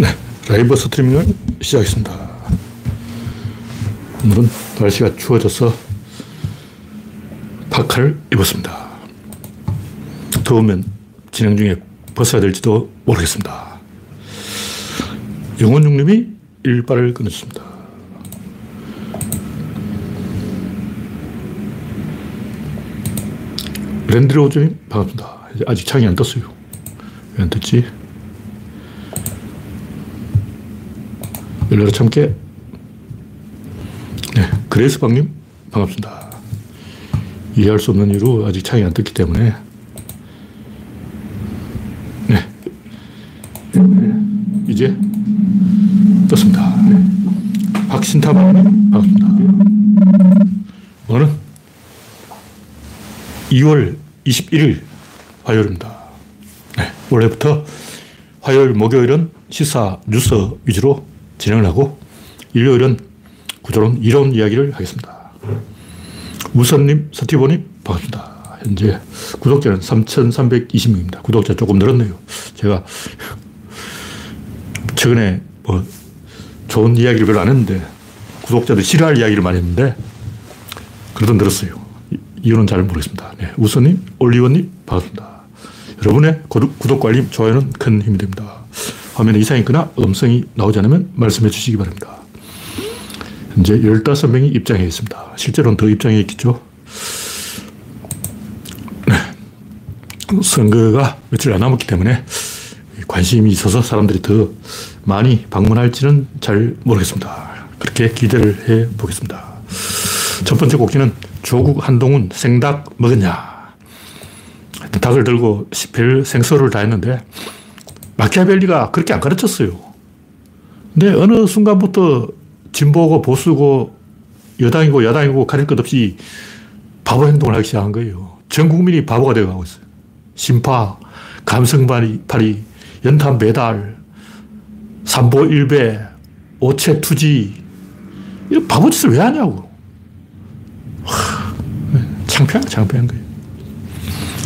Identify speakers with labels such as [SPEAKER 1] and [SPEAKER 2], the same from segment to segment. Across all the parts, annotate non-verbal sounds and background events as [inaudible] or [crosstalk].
[SPEAKER 1] 네, 라이브 스트리밍을 시작했습니다. 오늘은 날씨가 추워져서 파카를 입었습니다. 더우면 진행 중에 벗어야 될지도 모르겠습니다. 영원중님이 일발을 끊었습니다. 랜드로즈님 반갑습니다. 아직 창이 안 떴어요. 왜 안 떴지? 열려라 참깨. 네, 그레이스 방님 반갑습니다. 이해할 수 없는 이유로 아직 창이 안 떴기 때문에 네, 이제 떴습니다. 네. 박신타 방님 반갑습니다. 오늘은 2월 21일 화요일입니다. 네, 원래부터 화요일, 목요일은 시사 뉴스 위주로 진행을 하고 일요일은 구조론 이론 이야기를 하겠습니다. 우선님, 서티보님 반갑습니다. 현재 구독자는 3,320명입니다. 구독자 조금 늘었네요. 제가 최근에 뭐 좋은 이야기를 별로 안 했는데 구독자들 싫어할 이야기를 많이 했는데 그래도 늘었어요. 이유는 잘 모르겠습니다. 네, 우선님, 올리원님 반갑습니다. 여러분의 구독과 알림, 좋아요는 큰 힘이 됩니다. 화면에 이상이 있거나 음성이 나오지 않으면 말씀해 주시기 바랍니다. 현재 15명이 입장해 있습니다. 실제로는 더 입장해 있겠죠. 네. 선거가 며칠 안 남았기 때문에 관심이 있어서 사람들이 더 많이 방문할지는 잘 모르겠습니다. 그렇게 기대를 해 보겠습니다. 첫 번째 곡지는 조국 한동훈 생닭 먹었냐. 닭을 들고 별 생소를 다 했는데 마키아벨리가 그렇게 안 가르쳤어요. 근데 어느 순간부터 진보고 보수고 여당이고 야당이고 가릴 것 없이 바보 행동을 하기 시작한 거예요. 전 국민이 바보가 되어가고 있어요. 심파, 감성파리, 연탄 배달, 삼보 일배, 오체 투지, 이런 바보짓을 왜 하냐고. 하, 창피한 거, 창피한 거예요.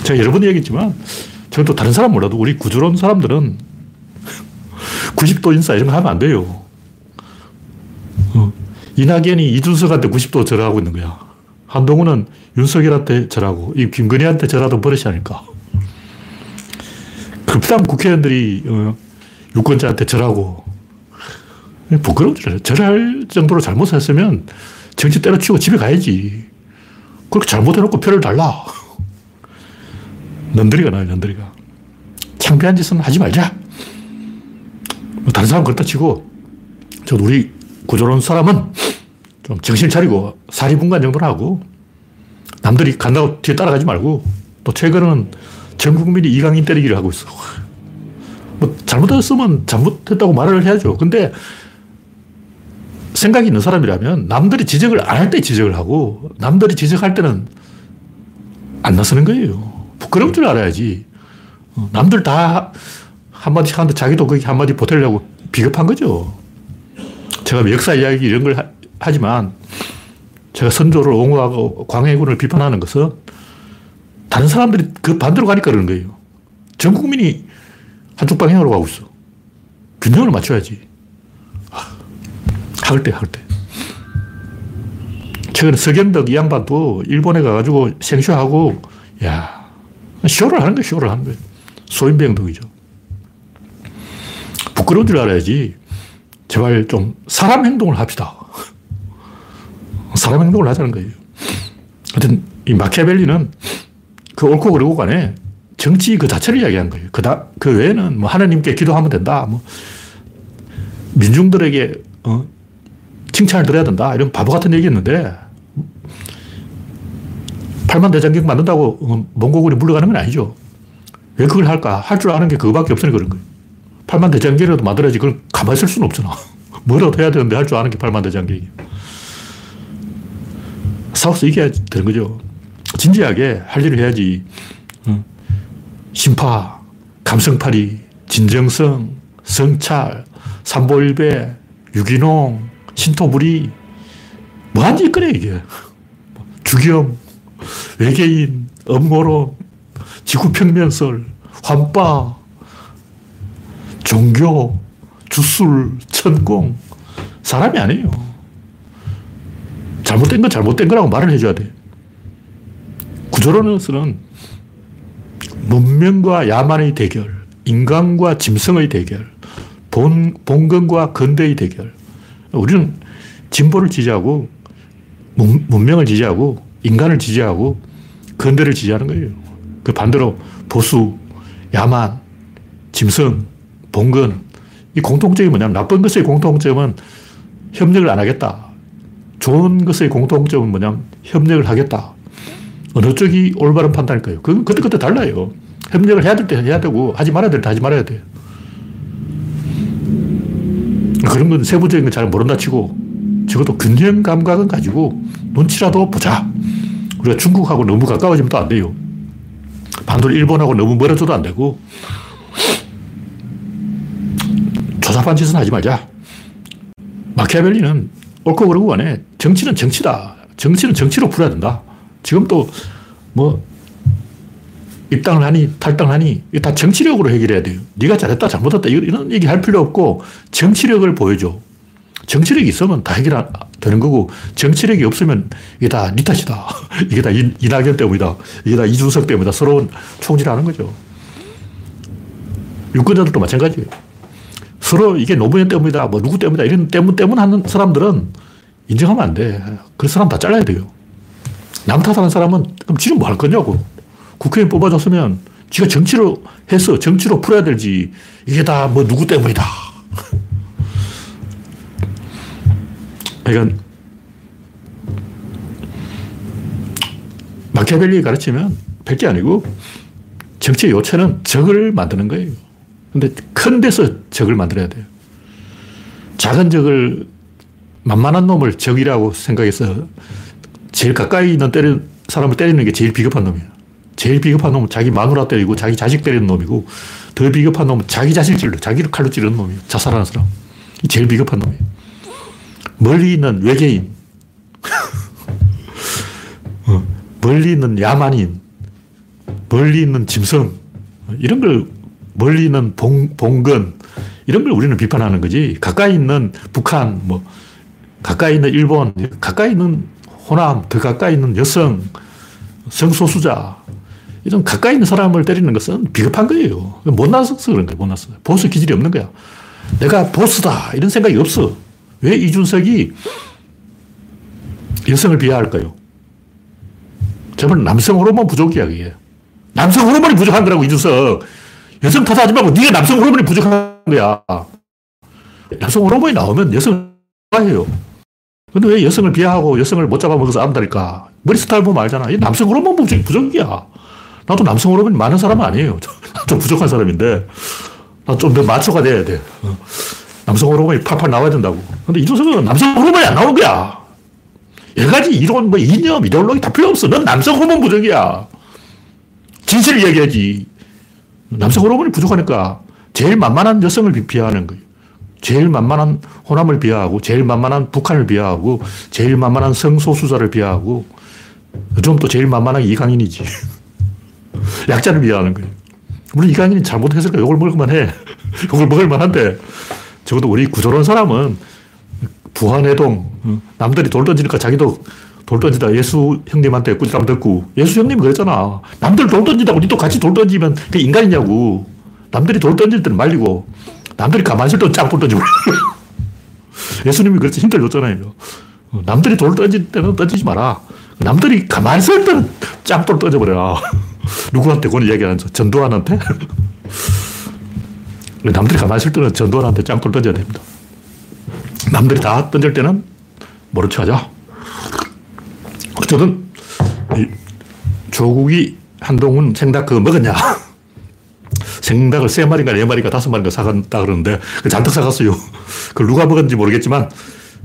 [SPEAKER 1] 제가 여러 번 얘기했지만, 또 다른 사람 몰라도 우리 구조론 사람들은 90도 인사 이런 거 하면 안 돼요. 어. 이낙연이 이준석한테 90도 절하고 있는 거야. 한동훈은 윤석열한테 절하고, 이 김건희한테 절하던 버릇이 아닐까. 급담 국회의원들이 어, 유권자한테 절하고, 부끄러워요. 절할 정도로 잘못했으면 정치 때려치고 집에 가야지. 그렇게 잘못해놓고 표를 달라. 넌더리가 나요, 넌더리가. 창피한 짓은 하지 말자. 뭐 다른 사람 그렇다 치고, 저 우리 구조론 사람은 좀 정신 차리고 사리분간 정도는 하고, 남들이 간다고 뒤에 따라가지 말고, 또 최근은 전 국민이 이강인 때리기를 하고 있어. 뭐 잘못했으면 잘못했다고 말을 해야죠. 근데 생각이 있는 사람이라면 남들이 지적을 안 할 때 지적을 하고 남들이 지적할 때는 안 나서는 거예요. 부끄러울 줄 알아야지. 어, 남들 다 한마디씩 하는데 자기도 거기 한마디 보태려고 비겁한 거죠. 제가 역사 이야기 이런 걸 하, 지만 제가 선조를 옹호하고 광해군을 비판하는 것은 다른 사람들이 그 반대로 가니까 그러는 거예요. 전 국민이 한쪽 방향으로 가고 있어. 균형을 맞춰야지. 학을 때, 학을 때. 최근에 석연덕 이 양반도 일본에 가가지고 생쇼하고, 야 쇼를 하는 거야, 쇼를 하는 거야. 소인배영동이죠. 부끄러운 줄 알아야지. 제발 좀 사람 행동을 합시다. 사람 행동을 하자는 거예요. 하여튼, 이 마키아벨리는 그 옳고 그르고 간에 정치 그 자체를 이야기한 거예요. 그 다, 그 외에는 뭐 하나님께 기도하면 된다. 뭐 민중들에게 어, 칭찬을 들어야 된다. 이런 바보 같은 얘기였는데 팔만 대장경 만든다고 어, 몽고군이 물러가는 건 아니죠. 왜 그걸 할까? 할 줄 아는 게 그거밖에 없으니 그런 거예요. 팔만 대장경이라도 만들어야지 그걸 가만히 있을 수는 없잖아. [laughs] 뭐라도 해야 되는데 할 줄 아는 게 팔만 대장경이에요. 싸워서 이겨야 되는 거죠. 진지하게 할 일을 해야지. 심파, 감성파리, 진정성, 성찰, 삼보일배, 유기농, 신토부리, 뭐한 짓거려, 이게. 주겸, 외계인, 음모론, 지구평면설, 환빠, 종교, 주술, 천공. 사람이 아니에요. 잘못된 건 잘못된 거라고 말을 해줘야 돼. 구조론에서는 문명과 야만의 대결, 인간과 짐승의 대결, 본, 본건과 근대의 대결. 우리는 진보를 지지하고, 문, 문명을 지지하고, 인간을 지지하고, 근대를 지지하는 거예요. 그 반대로 보수, 야만, 짐승, 봉건, 이 공통점이 뭐냐면 나쁜 것의 공통점은 협력을 안 하겠다. 좋은 것의 공통점은 뭐냐면 협력을 하겠다. 어느 쪽이 올바른 판단일까요? 그건 그때그때 달라요. 협력을 해야 될 때 해야 되고, 하지 말아야 될 때 하지 말아야 돼. 그런 건 세부적인 건 잘 모른다 치고, 적어도 균형 감각은 가지고 눈치라도 보자. 우리가 중국하고 너무 가까워지면 또 안 돼요. 반도로 일본하고 너무 멀어져도 안 되고, 조잡한 짓은 하지 말자. 마키아벨리는 옳고 그르고 간에 정치는 정치다. 정치는 정치로 풀어야 된다. 지금 또 뭐 입당을 하니 탈당을 하니 이게 다 정치력으로 해결해야 돼요. 네가 잘했다 잘못했다 이런 얘기 할 필요 없고 정치력을 보여줘. 정치력이 있으면 다 해결되는 거고 정치력이 없으면 이게 다네 탓이다. [laughs] 이게 다 이낙연 때문이다. 이게 다 이준석 때문이다. 서로 총질하는 거죠. 유권자들도 마찬가지예요. 서로 이게 노무현 때문이다, 뭐 누구 때문이다, 이런 때문 때문 하는 사람들은 인정하면 안 돼. 그 사람 다 잘라야 돼요. 남 탓하는 사람은 그럼 지금 뭐 할 거냐고. 국회의원 뽑아줬으면 지가 정치로 해서 정치로 풀어야 되지. 이게 다 뭐 누구 때문이다. [laughs] 그러니까 마키아벨리 가르치면 별게 아니고 정치의 요체는 적을 만드는 거예요. 근데 큰 데서 적을 만들어야 돼요. 작은 적을 만만한 놈을 적이라고 생각해서 제일 가까이 있는 때리 사람을 때리는 게 제일 비겁한 놈이에요. 제일 비겁한 놈은 자기 마누라 때리고 자기 자식 때리는 놈이고 더 비겁한 놈은 자기 자식 찔러 자기를 칼로 찌르는 놈이에요. 자살하는 사람. 이 제일 비겁한 놈이에요. 멀리 있는 외계인. [laughs] 어, 멀리 있는 야만인. 멀리 있는 짐승. 이런 걸 멀리 있는 봉, 봉건, 이런 걸 우리는 비판하는 거지. 가까이 있는 북한, 뭐, 가까이 있는 일본, 가까이 있는 호남, 더 가까이 있는 여성, 성소수자, 이런 가까이 있는 사람을 때리는 것은 비겁한 거예요. 못나서 그런 거예요, 못나서. 보수 기질이 없는 거야. 내가 보스다, 이런 생각이 없어. 왜 이준석이 여성을 비하할까요? 저번 남성 호르몬 부족이야, 그게. 남성 호르몬이 부족한 거라고, 이준석. 여성 탓하지 말고 네가 남성 호르몬이 부족한 거야. 남성 호르몬이 나오면 여성 좋아해요. 근데 왜 여성을 비하하고 여성을 못 잡아먹어서 안다니까. 머리 스타일 보면 알잖아. 이 남성 호르몬 부족, 부족이야. 나도 남성 호르몬이 많은 사람은 아니에요. [laughs] 좀 부족한 사람인데. 나 좀 더 마초가 돼야 돼. 어. 남성 호르몬이 팔팔 나와야 된다고. 근데 이준석은 남성 호르몬이 안 나오는 거야. 여러 가지 이론, 뭐 이념, 이데올로기 다 필요 없어. 넌 남성 호르몬 부족이야. 진실을 얘기하지. 남성 호르몬이 부족하니까 제일 만만한 여성을 비하하는 거예요. 제일 만만한 호남을 비하하고, 제일 만만한 북한을 비하하고, 제일 만만한 성소수자를 비하하고, 요즘 또 제일 만만한 이강인이지. [laughs] 약자를 비하하는 거예요. 물론 이강인이 잘못했을까? 욕을 먹을만 해. [laughs] 욕을 먹을만 한데, 적어도 우리 구조론 사람은 부한해동, 어, 남들이 돌 던지니까 자기도 돌 던지다 예수 형님한테 꾸지람 듣고 예수 형님이 그랬잖아. 남들 돌 던진다고 니도 같이 돌 던지면 그 인간이냐고. 남들이 돌 던질 때는 말리고 남들이 가만히 있을 때는 짱돌 던지고. [laughs] 예수님이 그래서 힌트 줬잖아요. 어, 남들이 돌 던질 때는 던지지 마라. 남들이 가만히 있을 때는 짱돌 던져버려. [laughs] 누구한테 그런 이야기 하는 전도환한테? [laughs] 남들이 가만히 있을 때는 전도환한테 짱돌 던져야 됩니다. 남들이 다 던질 때는 모른 척 하자. 어쨌든 조국이 한동훈 생닭 그 먹었냐? [laughs] 생닭을 세 마리인가 네 마리인가 다섯 마리인가 사갔다 그러는데 그 잔뜩 사갔어요. 그걸 누가 먹었는지 모르겠지만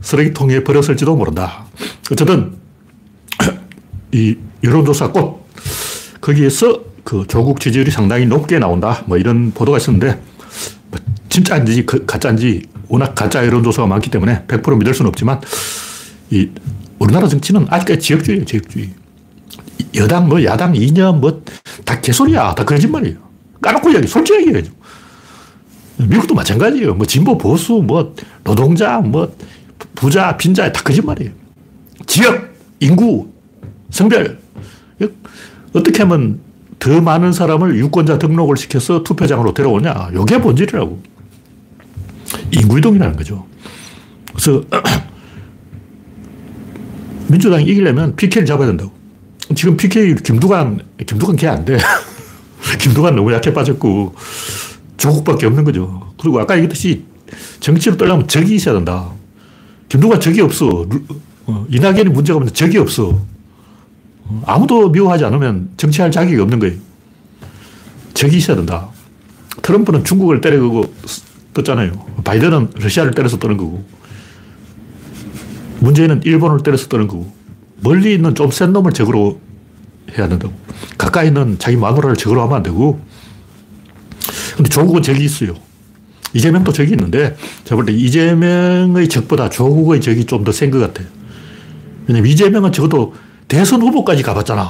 [SPEAKER 1] 쓰레기통에 버렸을지도 모른다. 어쨌든 [clears throat] 이 여론조사 꽃 거기에서 그 조국 지지율이 상당히 높게 나온다. 뭐 이런 보도가 있었는데 뭐 진짜인지 가짜인지 워낙 가짜 여론조사가 많기 때문에 100% 믿을 수는 없지만 이 우리나라 정치는 아직까지 지역주의예요, 지역주의. 여당, 뭐, 야당, 이념, 뭐, 다 개소리야. 다 거짓말이에요. 까놓고 이야기, 솔직하게 얘기해야죠. 미국도 마찬가지예요. 뭐 진보, 보수, 뭐 노동자, 뭐 부자, 빈자 다 거짓말이에요. 지역, 인구, 성별. 어떻게 하면 더 많은 사람을 유권자 등록을 시켜서 투표장으로 데려오냐. 이게 본질이라고. 인구 이동이라는 거죠. 그래서 [clears throat] 민주당이 이기려면 PK를 잡아야 된다고. 지금 PK 김두관, 김두관 걔 안 돼. [laughs] 김두관 너무 약해 빠졌고 조국밖에 없는 거죠. 그리고 아까 얘기했듯이 정치로 떨려면 적이 있어야 된다. 김두관 적이 없어. 어, 이낙연이 문제가 없는데 적이 없어. 어, 아무도 미워하지 않으면 정치할 자격이 없는 거예요. 적이 있어야 된다. 트럼프는 중국을 때리고 떴잖아요. 바이든은 러시아를 때려서 떠는 거고. 문재인은 일본을 때려서 떠는 거고. 멀리 있는 좀 센 놈을 적으로 해야 된다고. 가까이 있는 자기 마누라를 적으로 하면 안 되고. 근데 조국은 적이 있어요. 이재명도 적이 있는데, 제가 볼 때 이재명의 적보다 조국의 적이 좀 더 센 것 같아요. 왜냐면 이재명은 적어도 대선 후보까지 가봤잖아.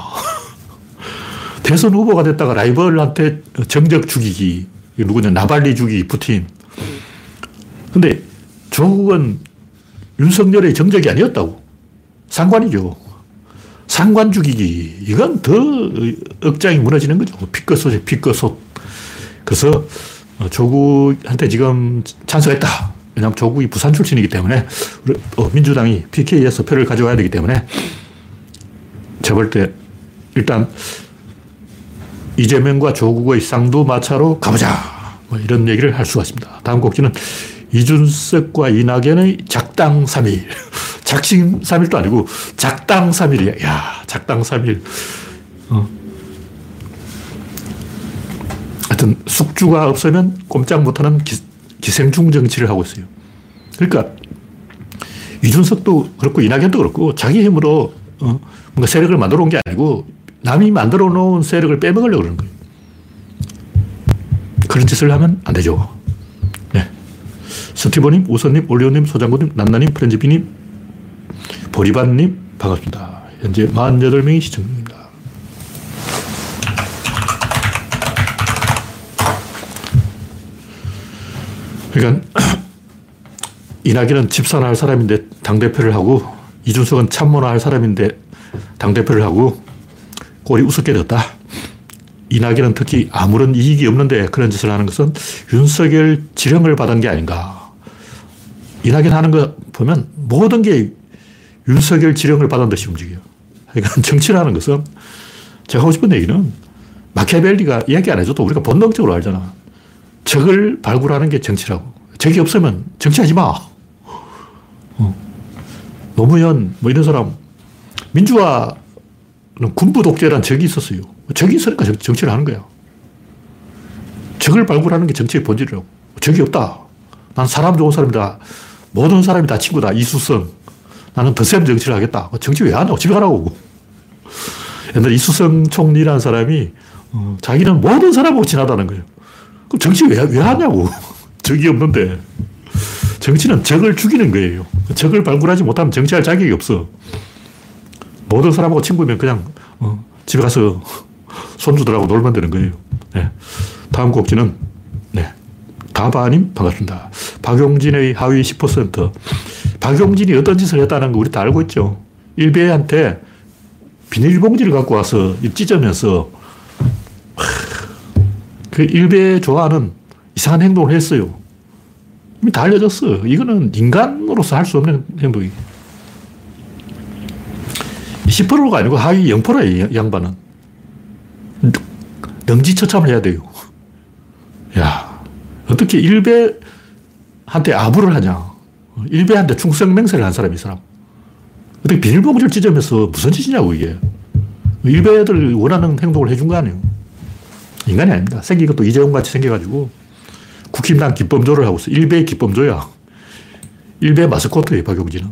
[SPEAKER 1] [laughs] 대선 후보가 됐다가 라이벌한테 정적 죽이기. 누구냐, 나발리 죽이기, 푸틴. 근데 조국은 윤석열의 정적이 아니었다고. 상관이죠. 상관 죽이기. 이건 더 억장이 무너지는 거죠. 피꺼소지, 피꺼소. 그래서 조국한테 지금 찬성했다. 왜냐하면 조국이 부산 출신이기 때문에 어, 민주당이 PK에서 표를 가져와야 되기 때문에 제가 볼때 일단 이재명과 조국의 쌍두마차로 가보자. 뭐 이런 얘기를 할 수가 있습니다. 다음 곡지는 이준석과 이낙연의 작당 3일. [laughs] 작심 3일도 아니고 작당 3일이야. 야, 작당 3일. 어. 하여튼 숙주가 없으면 꼼짝 못하는 기, 기생충 정치를 하고 있어요. 그러니까 이준석도 그렇고 이낙연도 그렇고 자기 힘으로 어, 뭔가 세력을 만들어 온게 아니고 남이 만들어 놓은 세력을 빼먹으려고 그러는 거예요. 그런 짓을 하면 안 되죠. 네. 스티브님, 우선님, 올리오님, 소장군님, 난나님, 프렌즈비님, 보리반님, 반갑습니다. 현재 48명이 시청 중입니다. 그러니까 [clears throat] 이낙연은 집사나 할 사람인데 당대표를 하고 이준석은 참모나 할 사람인데 당대표를 하고 꼴이 우습게 됐다. 이낙연은 특히 아무런 이익이 없는데 그런 짓을 하는 것은 윤석열 지령을 받은 게 아닌가. 이낙연 하는 거 보면 모든 게 윤석열 지령을 받은 듯이 움직여요. 그러니까 [laughs] 정치라는 것은 제가 하고 싶은 얘기는 마키아벨리가 이야기 안 해줘도 우리가 본능적으로 알잖아. 적을 발굴하는 게 정치라고. 적이 없으면 정치하지 마. 어. 노무현, 뭐 이런 사람, 민주화는 군부 독재란 적이 있었어요. 적이 있으니까 정치를 하는 거야. 적을 발굴하는 게 정치의 본질이라고. 적이 없다. 난 사람 좋은 사람이다. 모든 사람이 다 친구다. 이수성. 나는 더센 정치를 하겠다. 정치 왜 하냐고. 집에 가라고. 옛날 이수성 총리라는 사람이 어, 자기는 모든 사람하고 친하다는 거예요. 그럼 정치 왜, 왜 하냐고. [laughs] 적이 없는데. 정치는 적을 죽이는 거예요. 적을 발굴하지 못하면 정치할 자격이 없어. 모든 사람하고 친구면 그냥 어, 집에 가서 손주들하고 놀면 되는 거예요. 네. 다음 곡지는 네. 다바님 반갑습니다. 박용진의 하위 10%. 박용진이 어떤 짓을 했다는 거 우리 다 알고 있죠. 일베한테 비닐봉지를 갖고 와서 찢으면서 그 일베 좋아하는 이상한 행동을 했어요. 이미 다 알려졌어. 이거는 인간으로서 할 수 없는 행동이. 10%가 아니고 하위 0%야, 양반은. 능지처참을 해야 돼요. 야, 어떻게 일베한테 아부를 하냐. 일베한테 충성맹세를 한 사람이 사람. 어떻게 비닐봉지를 찢으면서 무슨 짓이냐고, 이게. 일베들 원하는 행동을 해준 거 아니에요. 인간이 아닙니다. 생긴 것도 이재용 같이 생겨가지고 국힘당 기법조를 하고 있어. 일베 기법조야. 일베 마스코트예요, 박용진은.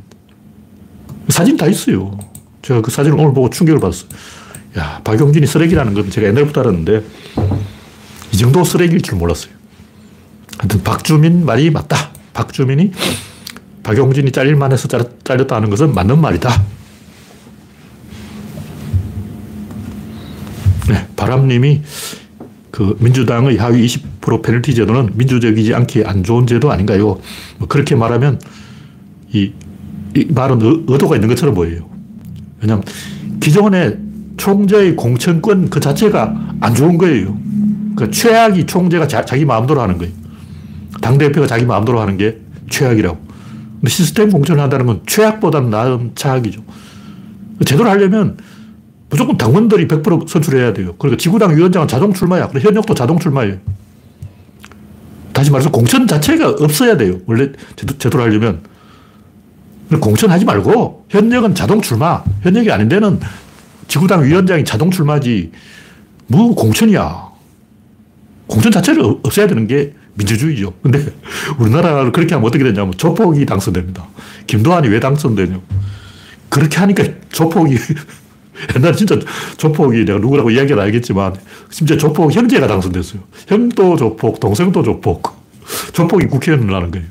[SPEAKER 1] 사진 다 있어요. 제가 그 사진을 오늘 보고 충격을 받았어요. 야, 박용진이 쓰레기라는 건 제가 옛날부터 알았는데 이 정도 쓰레기일 줄 몰랐어요. 하여튼 박주민 말이 맞다. 박주민이 박용진이 잘릴만 해서 잘렸다 는 것은 맞는 말이다. 네, 바람님이 그 민주당의 하위 20% 페널티 제도는 민주적이지 않게 안 좋은 제도 아닌가요? 뭐 그렇게 말하면 이, 이 말은 의 도가 있는 것처럼 보여요. 왜냐하면 기존의 총재의 공천권 그 자체가 안 좋은 거예요. 그 최악이 총재가 자, 기 마음대로 하는 거예요. 당대표가 자기 마음대로 하는 게 최악이라고. 근데 시스템 공천을 한다는 건 최악보다는 나은 차악이죠. 제대로 하려면 무조건 당원들이 100% 선출해야 돼요. 그러니까 지구당 위원장은 자동 출마야. 그래 현역도 자동 출마예요. 다시 말해서 공천 자체가 없어야 돼요. 원래 제대로 하려면. 공천하지 말고 현역은 자동 출마. 현역이 아닌 데는 지구당 위원장이 자동 출마지 뭐 공천이야. 공천 자체를 없애야 되는 게 민주주의죠. 근데 [laughs] 우리나라를 그렇게 하면 어떻게 되냐면 조폭이 당선됩니다. 김도환이 왜 당선되냐고. 그렇게 하니까 조폭이 [laughs] 옛날에 진짜 조폭이 내가 누구라고 이야기는 알겠지만 심지어 조폭 형제가 당선됐어요. 형도 조폭, 동생도 조폭. 조폭이 국회의원을 하는 거예요.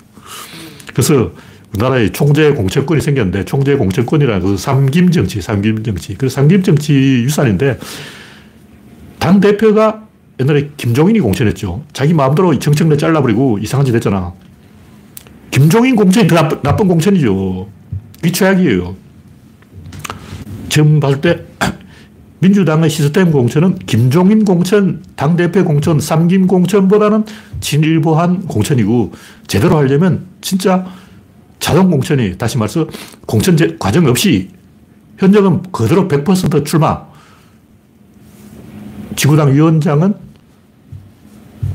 [SPEAKER 1] 그래서 우리나라에 총재 공천권이 생겼는데 총재 공천권이라는 것은 삼김 정치, 삼김 정치. 그래서 삼김 정치 유산인데 당 대표가 옛날에 김종인이 공천했죠. 자기 마음대로 정청래 잘라버리고 이상한 짓 했잖아. 김종인 공천이 더 나쁜, 나쁜 공천이죠. 이 최악이에요. 지금 봤을 때 [clears throat] 민주당의 시스템 공천은 김종인 공천, 당대표 공천, 삼김 공천보다는 진일보한 공천이고 제대로 하려면 진짜 자동 공천이 다시 말해서 공천 과정 없이 현역은 그대로 100% 출마. 지구당 위원장은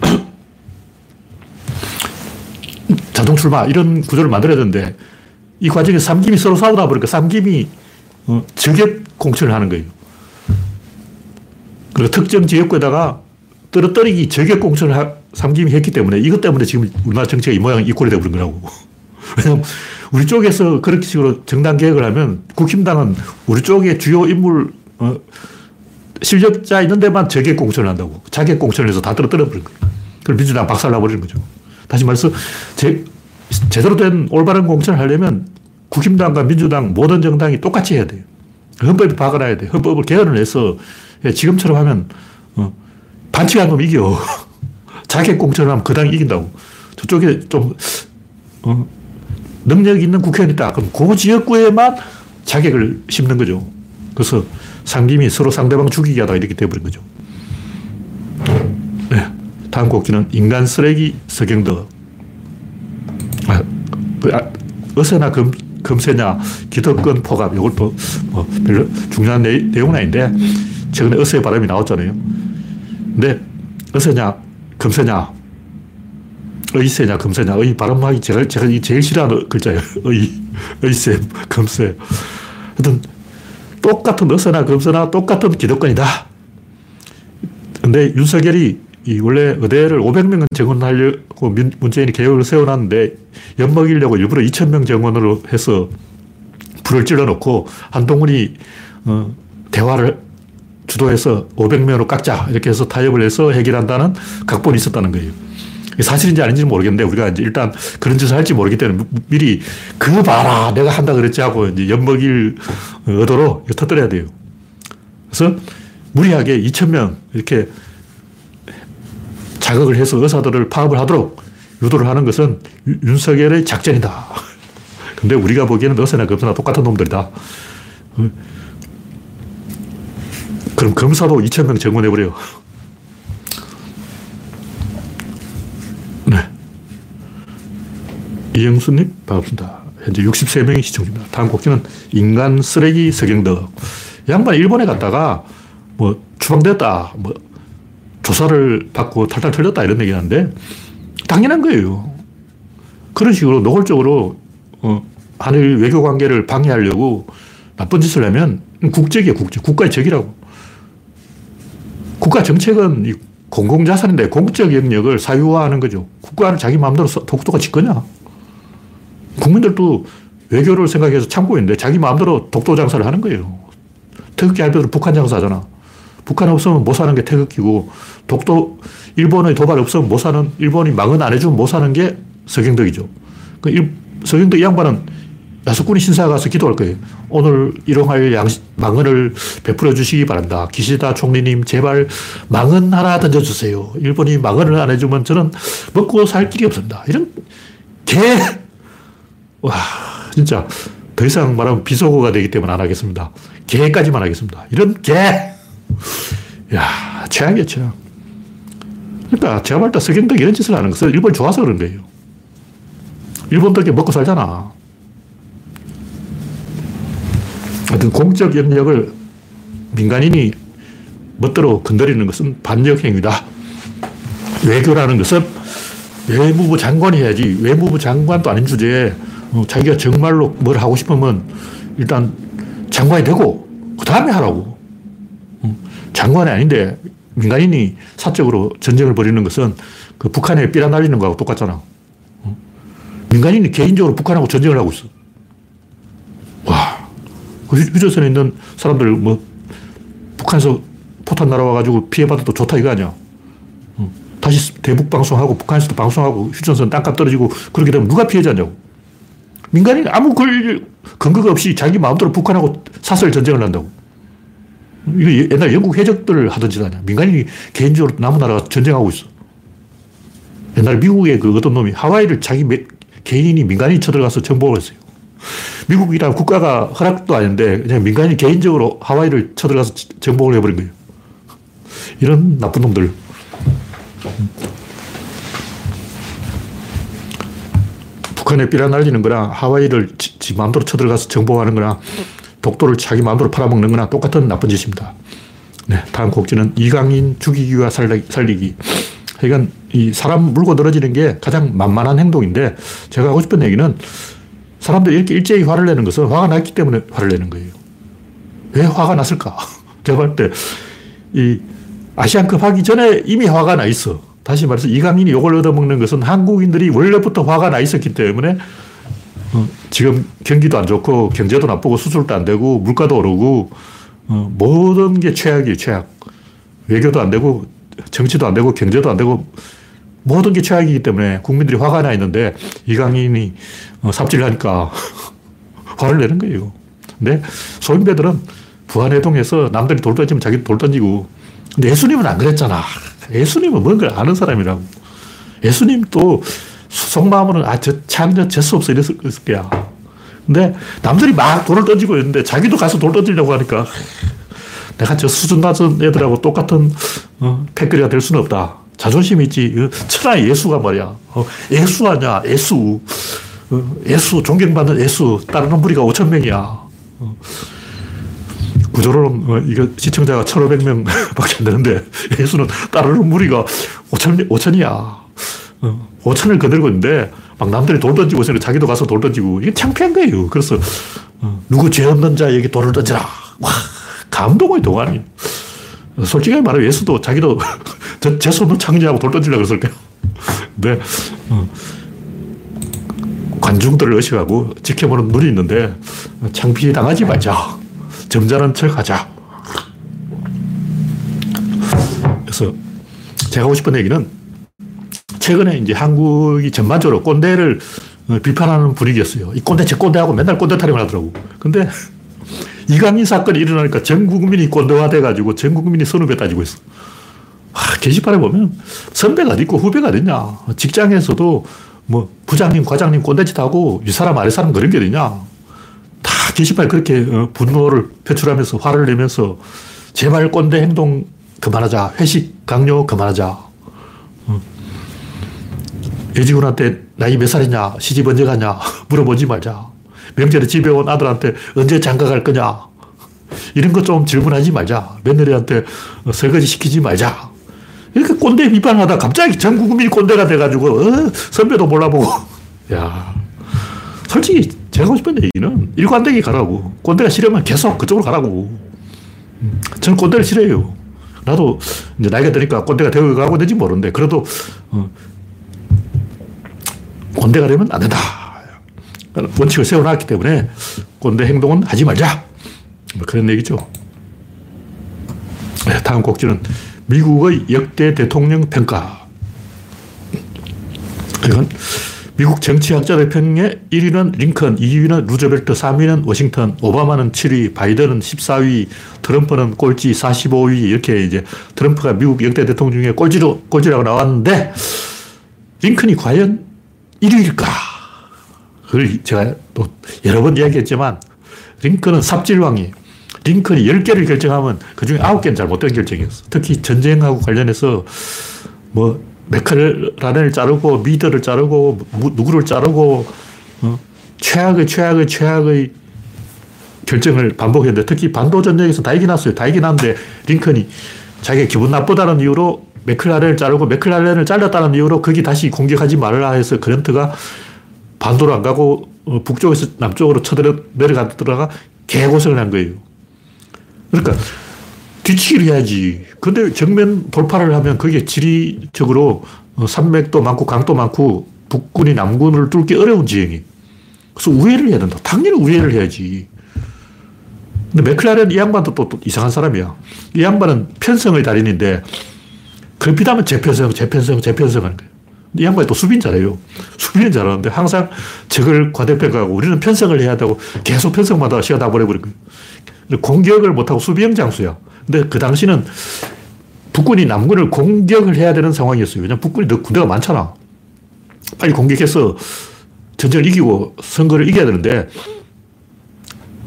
[SPEAKER 1] [clears throat] 자동 출마 이런 구조를 만들어야 되는데 이 과정에 삼김이 서로 싸우다 보니까 삼김이 어, 저격 공천을 하는 거예요. 그리고 특정 지역구에다가 떨어뜨리기 저격 공천을 삼김이 했기 때문에 이것 때문에 지금 우리나라 정치가 이 모양 이 꼴이 되어버린 거라고. 왜냐면 우리 쪽에서 그렇게 식으로 정당 개혁을 하면 국힘당은 우리 쪽에 주요 인물, 어, 실력자 있는 데만 저격 공천을 한다고. 자격 공천을 해서 다 떨어뜨려 버린 거예요. 그럼 민주당 박살나 버리는 거죠. 다시 말해서 제, 제대로 된 올바른 공천을 하려면 국힘당과 민주당 모든 정당이 똑같이 해야 돼요. 헌법에 박아놔야 돼. 헌법을 개헌을 해서 지금처럼 하면 어, 반칙한 놈 이겨. [laughs] 자객 공천을 하면 그 당이 이긴다고. 저쪽에 좀 어, 능력 있는 국회의원이 있다. 그럼 그 지역구에만 자객을 심는 거죠. 그래서 상김이 서로 상대방 죽이게 하다가 이렇게 돼버린 거죠. 네. 다음 곡기는 인간 쓰레기 서경덕. 아, 그, 아, 어서나 금, 금세냐, 기득권 포갑, 이걸 뭐, 뭐, 별로 중요한 내, 내용은 아닌데, 최근에 어서의 발음이 나왔잖아요. 근데, 어서냐, 금세냐, 의세냐, 금세냐, 의 발음하기 제가, 제가 제일 싫어하는 글자예요. [laughs] 의, 의세, 금세. 하여튼, 똑같은 어서나 금세나 똑같은 기득권이다. 근데 윤석열이 이 원래 의대를 500명 정원하려고 문재인이 계획을 세워놨는데 엿먹이려고 일부러 2,000명 정원으로 해서 불을 찔러놓고 한동훈이 어, 대화를 주도해서 500명으로 깎자 이렇게 해서 타협을 해서 해결한다는 각본이 있었다는 거예요. 사실인지 아닌지는 모르겠는데 우리가 이제 일단 그런 짓을 할지 모르기 때문에 미리 그 봐라 내가 한다 그랬지 하고 이제 엿먹일 의도로 터뜨려야 돼요. 그래서 무리하게 2,000명 이렇게 자극을 해서 의사들을 파업을 하도록 유도를 하는 것은 윤석열의 작전이다. [laughs] 근데 우리가 보기에는 의사나 검사나 똑같은 놈들이다. 그럼 검사도 2,000명 정원해버려요. 이영수님, 반갑습니다. 현재 63명이 시청 중입니다. 다음 곡지는 인간 쓰레기 서경덕. 양반 일본에 갔다가 뭐 추방됐다, 뭐 조사를 받고 탈탈 털렸다 이런 얘기 하는데 당연한 거예요. 그런 식으로 노골적으로 어, 한일 외교 관계를 방해하려고 나쁜 짓을 하면 국적이에요, 국적. 국가의 적이라고. 국가 정책은 공공자산인데 공적 영역을 사유화하는 거죠. 국가를 자기 마음대로 독도가 질 거냐? 국민들도 외교를 생각해서 참고 있는데 자기 마음대로 독도 장사를 하는 거예요. 태극기 할배들 북한 장사하잖아. 북한 없으면 못 사는 게 태극기고 독도 일본의 도발 없으면 못 사는 일본이 망은 안 해주면 못 사는 게 서경덕이죠. 그 서경덕 양반은 야수꾼이 신사 가서 기도할 거예요. 오늘 일용할 양, 망언을 베풀어 주시기 바란다. 기시다 총리님, 제발 망언 하나 던져주세요. 일본이 망언을 안 해주면 저는 먹고 살 길이 없습니다. 이런 개! 와, 진짜 더 이상 말하면 비속어가 되기 때문에 안 하겠습니다. 개까지만 하겠습니다. 이런 개! 야, 최악이야, 최악. 그러니까 제가 볼때 석영덕 이런 짓을 하는 것은 일본이 좋아서 그런 거예요. 일본 덕에 먹고 살잖아. 하여튼 공적 영역을 민간인이 멋대로 건드리는 것은 반역 행위다. 외교라는 것은 외무부 장관이 해야지 외무부 장관도 아닌 주제에 어, 자기가 정말로 뭘 하고 싶으면 일단 장관이 되고 그 다음에 하라고. 어, 장관이 아닌데 민간인이 사적으로 전쟁을 벌이는 것은 그 북한에 삐라 날리는 거하고 똑같잖아. 어? 민간인이 개인적으로 북한하고 전쟁을 하고 있어. 와. 그 휴전선에 있는 사람들 뭐 북한에서 포탄 날아와가지고 피해받아도 좋다 이거 아니야. 어? 다시 대북 방송하고 북한에서도 방송하고 휴전선 땅값 떨어지고 그렇게 되면 누가 피해자냐고. 민간인 아무 걸 근거가 없이 자기 마음대로 북한하고 사설 전쟁을 한다고. 이거 옛날 영국 해적들 하던 짓 아니야. 민간인이 개인적으로 남은 나라가 전쟁하고 있어. 옛날 미국의 그 어떤 놈이 하와이를 자기 개인이 민간인이 쳐들어가서 정복을 했어요. 미국이란 국가가 허락도 아닌데 그냥 민간인 개인적으로 하와이를 쳐들어가서 정복을 해버린 거예요. 이런 나쁜 놈들. 북한에 삐라 날리는 거나 하와이를 지, 지 마음대로 쳐들어가서 정복하는 거나 독도를 자기 마음대로 팔아먹는 거나 똑같은 나쁜 짓입니다. 네, 다음 곡지는 이강인 죽이기와 살리기. 그러니까 이 사람 물고 늘어지는 게 가장 만만한 행동인데 제가 하고 싶은 얘기는 사람들이 이렇게 일제히 화를 내는 것은 화가 났기 때문에 화를 내는 거예요. 왜 화가 났을까? [laughs] 제가 볼 때, 이 아시안컵 하기 전에 이미 화가 나 있어. 다시 말해서 이강인이 욕을 얻어먹는 것은 한국인들이 원래부터 화가 나 있었기 때문에 어, 지금 경기도 안 좋고 경제도 나쁘고 수술도 안 되고 물가도 오르고 어, 모든 게 최악이에요, 최악. 외교도 안 되고 정치도 안 되고 경제도 안 되고 모든 게 최악이기 때문에 국민들이 화가 나 있는데 이강인이 어, 삽질을 하니까 [laughs] 화를 내는 거예요. 근데 소인배들은 부안해동에서 남들이 돌 던지면 자기도 돌 던지고 근데 예수님은 안 그랬잖아. 예수님은 뭔가 아는 사람이라고. 예수님 또 속마음으로는 아, 저 참, 저 재수 없어 이랬을 거야. 근데 남들이 막 돌을 던지고 있는데 자기도 가서 돌 던지려고 하니까 내가 저 수준 낮은 애들하고 똑같은 어, 패거리가 될 수는 없다. 자존심이 있지. 천하의 예수가 말이야. 어, 예수 아냐, 예수. 어, 예수, 존경받는 예수. 따르는 무리가 5천 명이야. 어, 구조로는 어, 이거 시청자가 1,500명 [laughs] 밖에 안 되는데 예수는 따르는 무리가 5천, 5천이야. 5천을 어, 거들고 있는데 막 남들이 돌 던지고 있으니까 자기도 가서 돌 던지고 이게 창피한 거예요. 그래서 어, 누구 죄 없는 자에게 돌을 던지라. 와, 감동의 동안이. 솔직히 말하면 예수도 자기도 제 손을 창조하고 돌 던지려고 그랬을 거예요. 근데 어, 관중들을 의식하고 지켜보는 눈이 있는데 창피 당하지 말자. 점잖은 척 하자. 그래서 제가 하고 싶은 얘기는 최근에 이제 한국이 전반적으로 꼰대를 비판하는 분위기였어요. 이 꼰대, 제 꼰대하고 맨날 꼰대 타령을 하더라고. 근데 [laughs] 이강인 사건이 일어나니까 전 국민이 꼰대화 돼가지고 전 국민이 선후배 따지고 있어. 와, 게시판에 보면 선배가 어디 있고 후배가 어딨냐. 직장에서도 뭐 부장님, 과장님 꼰대짓 하고 이 사람 아래 사람 그런 게 어딨냐. 다 게시판에 그렇게 어, 분노를 표출하면서 화를 내면서 제발 꼰대 행동 그만하자. 회식 강요 그만하자. 어. 여직원한테 나이 몇 살이냐, 시집 언제 가냐 [laughs] 물어보지 말자. 명절에 집에 온 아들한테 언제 장가 갈 거냐. 이런 거 좀 질문하지 말자. 며느리한테 설거지 시키지 말자. 이렇게 꼰대 비판하다 갑자기 전 국민이 꼰대가 돼가지고, 어, 선배도 몰라보고. [laughs] 야 솔직히 제가 하고 싶은 얘기는 일관되게 가라고. 꼰대가 싫으면 계속 그쪽으로 가라고. 음, 저는 꼰대를 싫어해요. 나도 이제 나이가 드니까 꼰대가 되어 가고 있는지 모르는데, 그래도, 어, 꼰대가 되면 안 된다. 원칙을 세워놨기 때문에 꼰대 행동은 하지 말자. 뭐 그런 얘기죠. 네, 다음 곡지는 미국의 역대 대통령 평가. 이건 미국 정치학자들 평에 1위는 링컨, 2위는 루즈벨트, 3위는 워싱턴, 오바마는 7위, 바이든은 14위, 트럼프는 꼴찌 45위, 이렇게 이제 트럼프가 미국 역대 대통령 중에 꼴찌로, 꼴찌라고 나왔는데, 링컨이 과연 1위일까? 그걸 제가 또 여러 번 이야기했지만, 링컨은 삽질왕이 링컨이 10개를 결정하면 그 중에 9개는 잘못된 결정이었어. 특히 전쟁하고 관련해서 뭐 메크라렌을 자르고 미드를 자르고 누구를 자르고 어? 최악의 최악의 최악의 결정을 반복했는데 특히 반도 전쟁에서 다 이겨났어요. 다 이겨났는데 링컨이 자기가 기분 나쁘다는 이유로 메클라렌을 자르고 메클라렌을 잘랐다는 이유로 거기 다시 공격하지 말라 해서 그런트가 반도로 안 가고 어, 북쪽에서 남쪽으로 쳐내려가더라가 개고생을 한 거예요. 그러니까 뒤치기를 해야지. 근데 정면 돌파를 하면 그게 지리적으로 어, 산맥도 많고 강도 많고 북군이 남군을 뚫기 어려운 지형이. 그래서 우회를 해야 된다. 당연히 우회를 해야지. 근데 맥클라렌 이 양반도 또, 또 이상한 사람이야. 이 양반은 편성의 달인인데 급히다면 재편성, 재편성, 재편성 하는 거예요. 이 양반이 또 수빈 잘해요. 수빈은 잘하는데 항상 적을 과대평가하고 우리는 편성을 해야 되고 계속 편성마다 시간 다 보내버린 거예요. 공격을 못하고 수비형 장수야. 근데 그 당시는 북군이 남군을 공격을 해야 되는 상황이었어요. 왜냐면 북군이 더 군대가 많잖아. 빨리 공격해서 전쟁을 이기고 선거를 이겨야 되는데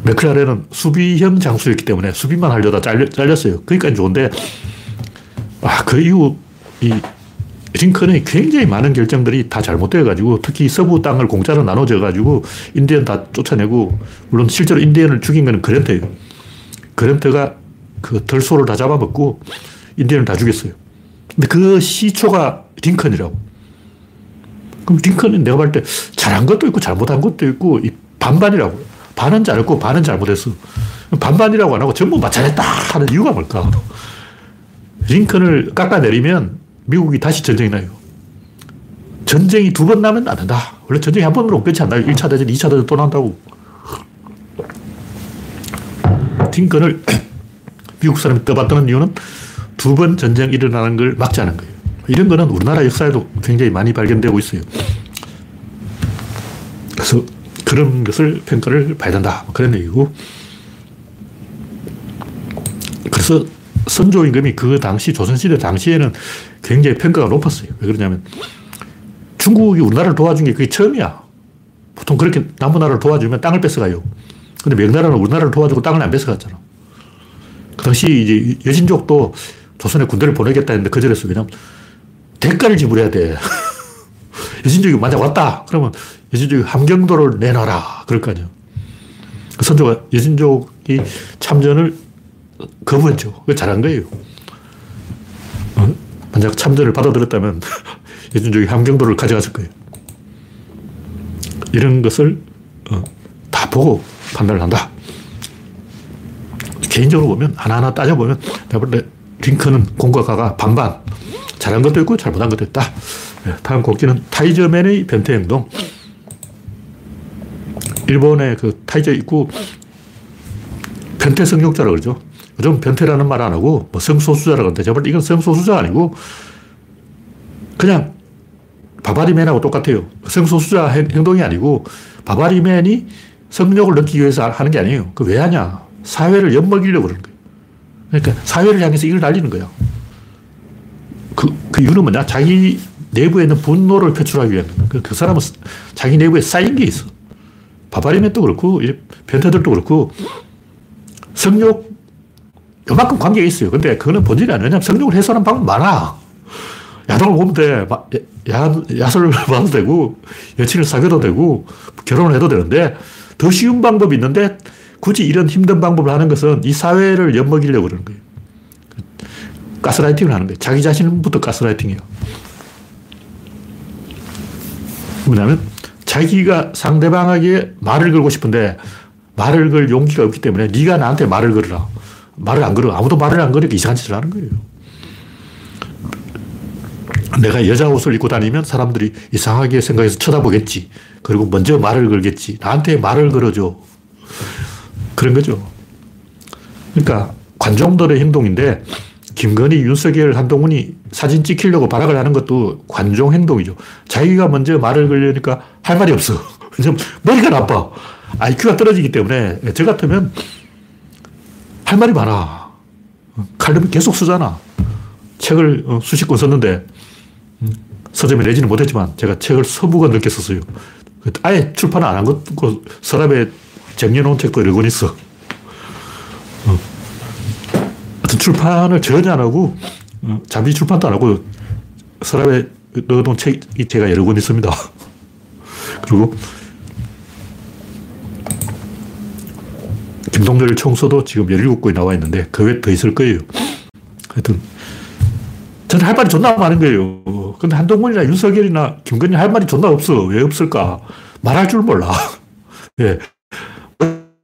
[SPEAKER 1] 맥클라렌은 수비형 장수였기 때문에 수비만 하려다 잘렸, 잘렸어요. 그러니까 좋은데 아, 그 이후 이 링컨의 굉장히 많은 결정들이 다 잘못되어가지고 특히 서부 땅을 공짜로 나눠져가지고 인디언 다 쫓아내고 물론 실제로 인디언을 죽인 건 그랜트예요. 그랜트가 그 덜소를 다 잡아먹고 인디언을 다 죽였어요. 근데 그 시초가 링컨이라고. 그럼 링컨은 내가 볼 때 잘한 것도 있고 잘못한 것도 있고 반반이라고. 반은 잘했고 반은 잘못했어. 반반이라고 안 하고 전부 맞잘했다 하는 이유가 뭘까? 링컨을 깎아내리면 미국이 다시 전쟁이 나요. 전쟁이 두 번 나면 안 된다. 원래 전쟁이 한 번으로 끝이 안 나요. 1차 대전, 2차 대전 또 난다고. 링컨을 미국 사람이 떠받드는 이유는 두 번 전쟁이 일어나는 걸 않은 거예요. 이런 거는 우리나라 역사에도 굉장히 많이 발견되고 있어요. 그래서 그런 것을 평가를 봐야 된다. 뭐 그런 얘기고. 그래서 선조 임금이 그 당시 조선시대 당시에는 굉장히 평가가 높았어요. 왜 그러냐면 중국이 우리나라를 도와준 게 그게 처음이야. 보통 그렇게 남부 나라를 도와주면 땅을 뺏어가요. 근데 명나라는 우리나라를 도와주고 땅을 안 뺏어갔잖아. 그 당시 이제 여신족도 조선에 군대를 보내겠다 했는데 거절했어. 왜냐면 대가를 지불해야 돼. [laughs] 여신족이 만약 왔다. 그러면 여신족이 함경도를 내놔라. 그럴 거 아니야. 그 선조가 여신족이 참전을 거부했죠. 그 잘한 거예요. 어? 만약 참전을 받아들였다면 [laughs] 여신족이 함경도를 가져갔을 거예요. 이런 것을 어, 다 보고 판단을 한다. 개인적으로 보면 하나하나 따져보면 내가 볼때 링컨은 공과 가가 반반. 잘한 것도 있고 잘못한 것도 있다. 네, 다음 곡기는 타이저맨의 변태 행동. 일본의 그 타이저 있고 변태 성욕자라고 그러죠. 요즘 변태라는 말 안 하고 뭐 성소수자라고 하는데 제가 이건 성소수자 아니고 그냥 바바리맨하고 똑같아요. 성소수자 행동이 아니고 바바리맨이 성욕을 느끼기 위해서 하는 게 아니에요. 그 왜 하냐? 사회를 엿먹이려고 그러는 거예요. 그러니까 사회를 향해서 이걸 날리는 거야. 그, 그 이유는 뭐냐? 자기 내부에 있는 분노를 표출하기 위한 그, 그 사람은 자기 내부에 쌓인 게 있어. 바바리맨도 그렇고, 변태들도 그렇고, 성욕, 요만큼 관계가 있어요. 근데 그거는 본질이 아니냐. 왜냐면 성욕을 해소하는 방법 많아. 야동을 보면 돼. 야, 야설을 [laughs] 봐도 되고, 여친을 사귀어도 되고, 결혼을 해도 되는데, 더 쉬운 방법이 있는데, 굳이 이런 힘든 방법을 하는 것은 이 사회를 엿먹이려고 그러는 거예요. 가스라이팅을 하는 거예요. 자기 자신부터 가스라이팅이에요. 뭐냐면 자기가 상대방에게 말을 걸고 싶은데 말을 걸 용기가 없기 때문에 네가 나한테 말을 걸어라. 말을 안 걸어. 아무도 말을 안 걸으니까 이상한 짓을 하는 거예요. 내가 여자 옷을 입고 다니면 사람들이 이상하게 생각해서 쳐다보겠지. 그리고 먼저 말을 걸겠지. 나한테 말을 걸어줘. 그런 거죠. 그러니까 관종들의 행동인데 김건희, 윤석열, 한동훈이 사진 찍히려고 발악을 하는 것도 관종 행동이죠. 자기가 먼저 말을 걸려니까 할 말이 없어. [laughs] 왜냐면 머리가 나빠. IQ가 떨어지기 때문에 저 같으면 할 말이 많아. 칼럼을 계속 쓰잖아. 책을 어, 수십 권 썼는데 음, 서점에 내지는 못했지만 제가 책을 서부가 넘게 썼어요. 아예 출판을 안 한 것도 서랍에 쟁여놓은 책도 여러 권 있어. 어. 출판을 전혀 안 하고 어, 잠시 출판도 안 하고 서랍에 넣어놓은 책이 제가 여러 권 있습니다. [laughs] 그리고 김동열 총서도 지금 17권이 나와 있는데 그 외에 더 있을 거예요. 하여튼 저는 할 말이 존나 많은 거예요. 근데 한동훈이나 윤석열이나 김건희 할 말이 존나 없어. 왜 없을까? 말할 줄 몰라. [laughs] 예.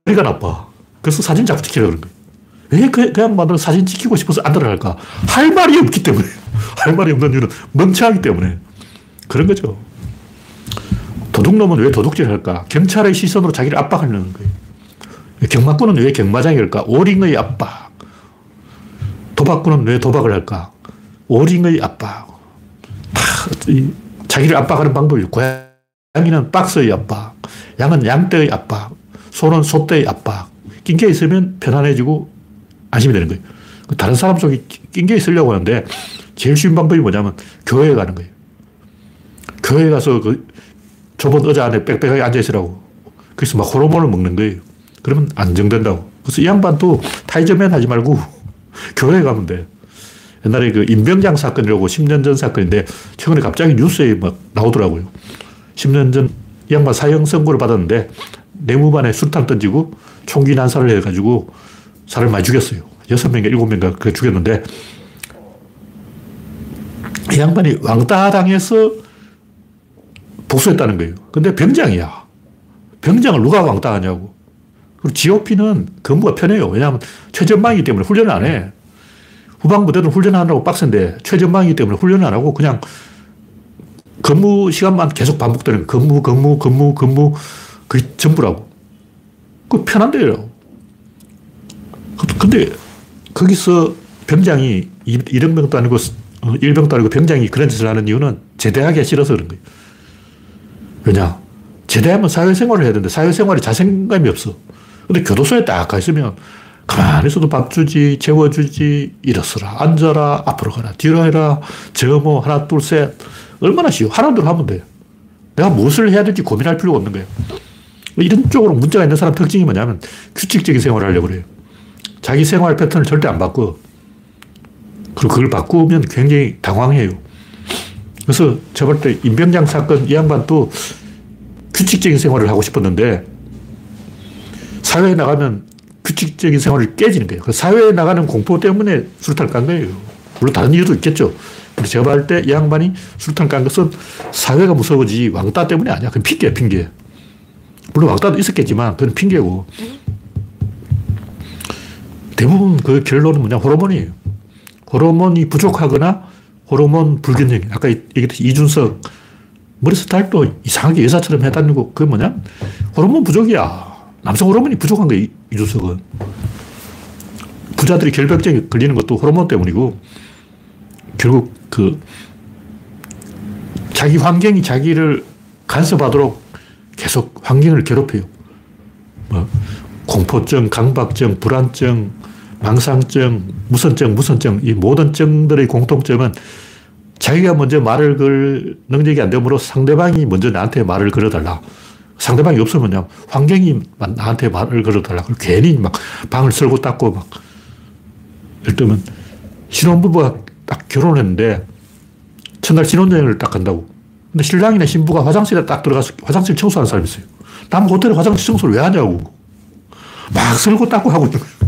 [SPEAKER 1] 머리가 나빠. 그래서 사진 자꾸 찍히려고 그런 거예요. 왜 그, 그 양반들은 사진 찍히고 싶어서 안 들어갈까? 할 말이 없기 때문에. [laughs] 할 말이 없는 이유는 멍청하기 때문에. 그런 거죠. 도둑놈은 왜 도둑질 할까? 경찰의 시선으로 자기를 압박하려는 거예요. 경마꾼은 왜 경마장일까? 오링의 압박. 도박꾼은 왜 도박을 할까? 오링의 압박. 다 자기를 압박하는 방법이 고양이는 박스의 압박, 양은 양떼의 압박, 소는 소떼의 압박. 낑겨 있으면 편안해지고 안심이 되는 거예요. 그 다른 사람 속에 낑겨 있으려고 하는데 제일 쉬운 방법이 뭐냐면 교회에 가는 거예요. 교회에 가서 그 좁은 의자 안에 빽빽하게 앉아있으라고. 그래서 막 호르몬을 먹는 거예요. 그러면 안정된다고. 그래서 이 양반도 타이저맨 하지 말고 [laughs] 교회 가면 돼. 옛날에 그 임병장 사건이라고 10년 전 사건인데 최근에 갑자기 뉴스에 막 나오더라고요. 10년 전이 양반 사형 선고를 받았는데 내무반에 술탄 던지고 총기 난사를 해가지고 사람 많이 죽였어요. 6명인가 7명인가 그 죽였는데 이 양반이 왕따 당해서 복수했다는 거예요. 근데 병장이야. 병장을 누가 왕따하냐고. 그리고 GOP는 근무가 편해요. 왜냐하면 최전방이기 때문에 훈련을 안 해. 후방부대는 훈련하느라고 빡센데 최전방이기 때문에 훈련을 안 하고 그냥 근무 시간만 계속 반복되는 근무, 근무, 근무, 근무 그게 전부라고. 그 편한데요. 근데 거기서 병장이 일병도 아니고 어, 일병도 아니고 병장이 그런 짓을 하는 이유는 제대하기 싫어서 그런 거예요. 왜냐? 제대하면 사회생활을 해야 되는데 사회생활에 자신감이 없어. 근데 교도소에 딱 가 있으면 가만히 있어도 밥 주지, 재워주지, 일어서라, 앉아라, 앞으로 가라, 뒤로 해라, 저거 뭐, 하나, 둘, 셋. 얼마나 쉬워. 하나, 둘 하면 돼. 내가 무엇을 해야 될지 고민할 필요가 없는 거예요. 이런 쪽으로 문제가 있는 사람 특징이 뭐냐면 규칙적인 생활을 하려고 그래요. 자기 생활 패턴을 절대 안 바꿔. 그리고 그걸 바꾸면 굉장히 당황해요. 그래서 저번 때 임병장 사건 이 양반도 규칙적인 생활을 하고 싶었는데 사회에 나가면 규칙적인 생활을 깨지는 거예요. 그 사회에 나가는 공포 때문에 술탄 깐 거예요. 물론 다른 이유도 있겠죠. 근데 제가 봤을 때이 양반이 술탄 깐 것은 사회가 무서워지 왕따 때문이 아니야. 그건 핑계야, 핑계. 물론 왕따도 있었겠지만 그건 핑계고. 대부분 그 결론은 뭐냐, 호르몬이에요. 호르몬이 부족하거나 호르몬 불균형. 아까 얘기했듯이 이준석, 머리 스타일도 이상하게 여자처럼 해다니고 그게 뭐냐? 호르몬 부족이야. 남성 호르몬이 부족한 거예요, 이준석은. 부자들이 결벽증에 걸리는 것도 호르몬 때문이고, 결국 그, 자기 환경이 자기를 간섭하도록 계속 환경을 괴롭혀요. 뭐, 공포증, 강박증, 불안증, 망상증, 무선증, 무선증, 이 모든 증들의 공통점은 자기가 먼저 말을 걸 능력이 안 되므로 상대방이 먼저 나한테 말을 걸어달라. 상대방이 없으면 환경이 나한테 말을 걸어달라. 고 괜히 막 방을 쓸고 닦고 막. 예를 들면 신혼부부가 딱 결혼을 했는데 첫날 신혼여행을 딱 간다고. 근데 신랑이나 신부가 화장실에 딱 들어가서 화장실 청소하는 사람이 있어요. 남 호텔에 화장실 청소를 왜 하냐고. 막 쓸고 닦고 하고 있는 거예요.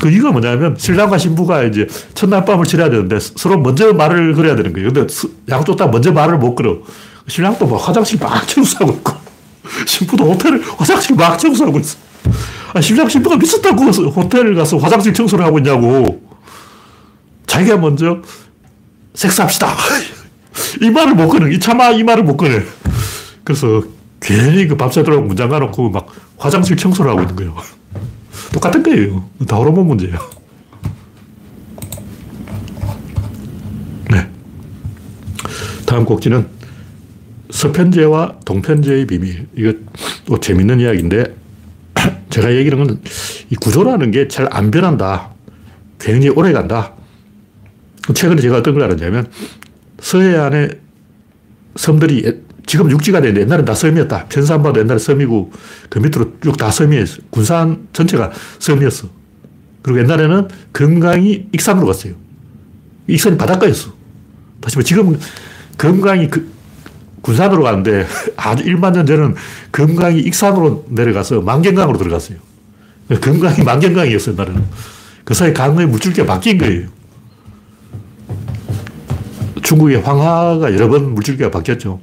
[SPEAKER 1] 그 이유가 뭐냐면 신랑과 신부가 이제 첫날 밤을 지내야 되는데 서로 먼저 말을 걸어야 되는 거예요. 근데 양쪽 다 먼저 말을 못 걸어. 신랑도 막 화장실 막 청소하고 있고 신부도 호텔을 화장실 막 청소하고 있어. 아, 신랑 신부가 미쳤다고 호텔을 가서 화장실 청소를 하고 있냐고. 자기가 먼저 섹스합시다. 이 말을 못 꺼내. 이차마 이 말을 못 꺼내. 그래서 괜히 그 밤새도록 문장 가놓고 막 화장실 청소를 하고 있는 거예요. [laughs] 똑같은 거예요. 다 호르몬 문제예요. 네. 다음 꼭지는 서편제와 동편제의 비밀. 이거 뭐 재밌는 이야기인데 [clears throat] 제가 얘기하는 건 이 구조라는 게 잘 안 변한다. 굉장히 오래 간다. 최근에 제가 어떤 걸 알았냐면 서해안에 섬들이 지금 육지가 되는데 옛날엔 다 섬이었다. 편산바도 옛날에 섬이고 그 밑으로 쭉 다 섬이었어. 군산 전체가 섬이었어. 그리고 옛날에는 금강이 익산으로 갔어요. 익산이 바닷가였어. 다시 말해 지금 금강이 그 군산으로 가는데 [laughs] 아주 1만 년 전에는 금강이 익산으로 내려가서 만경강으로 들어갔어요. 금강이 만경강이었어요, 옛날에는. 그 사이 강의 물줄기가 바뀐 거예요. 중국의 황하가 여러 번 물줄기가 바뀌었죠.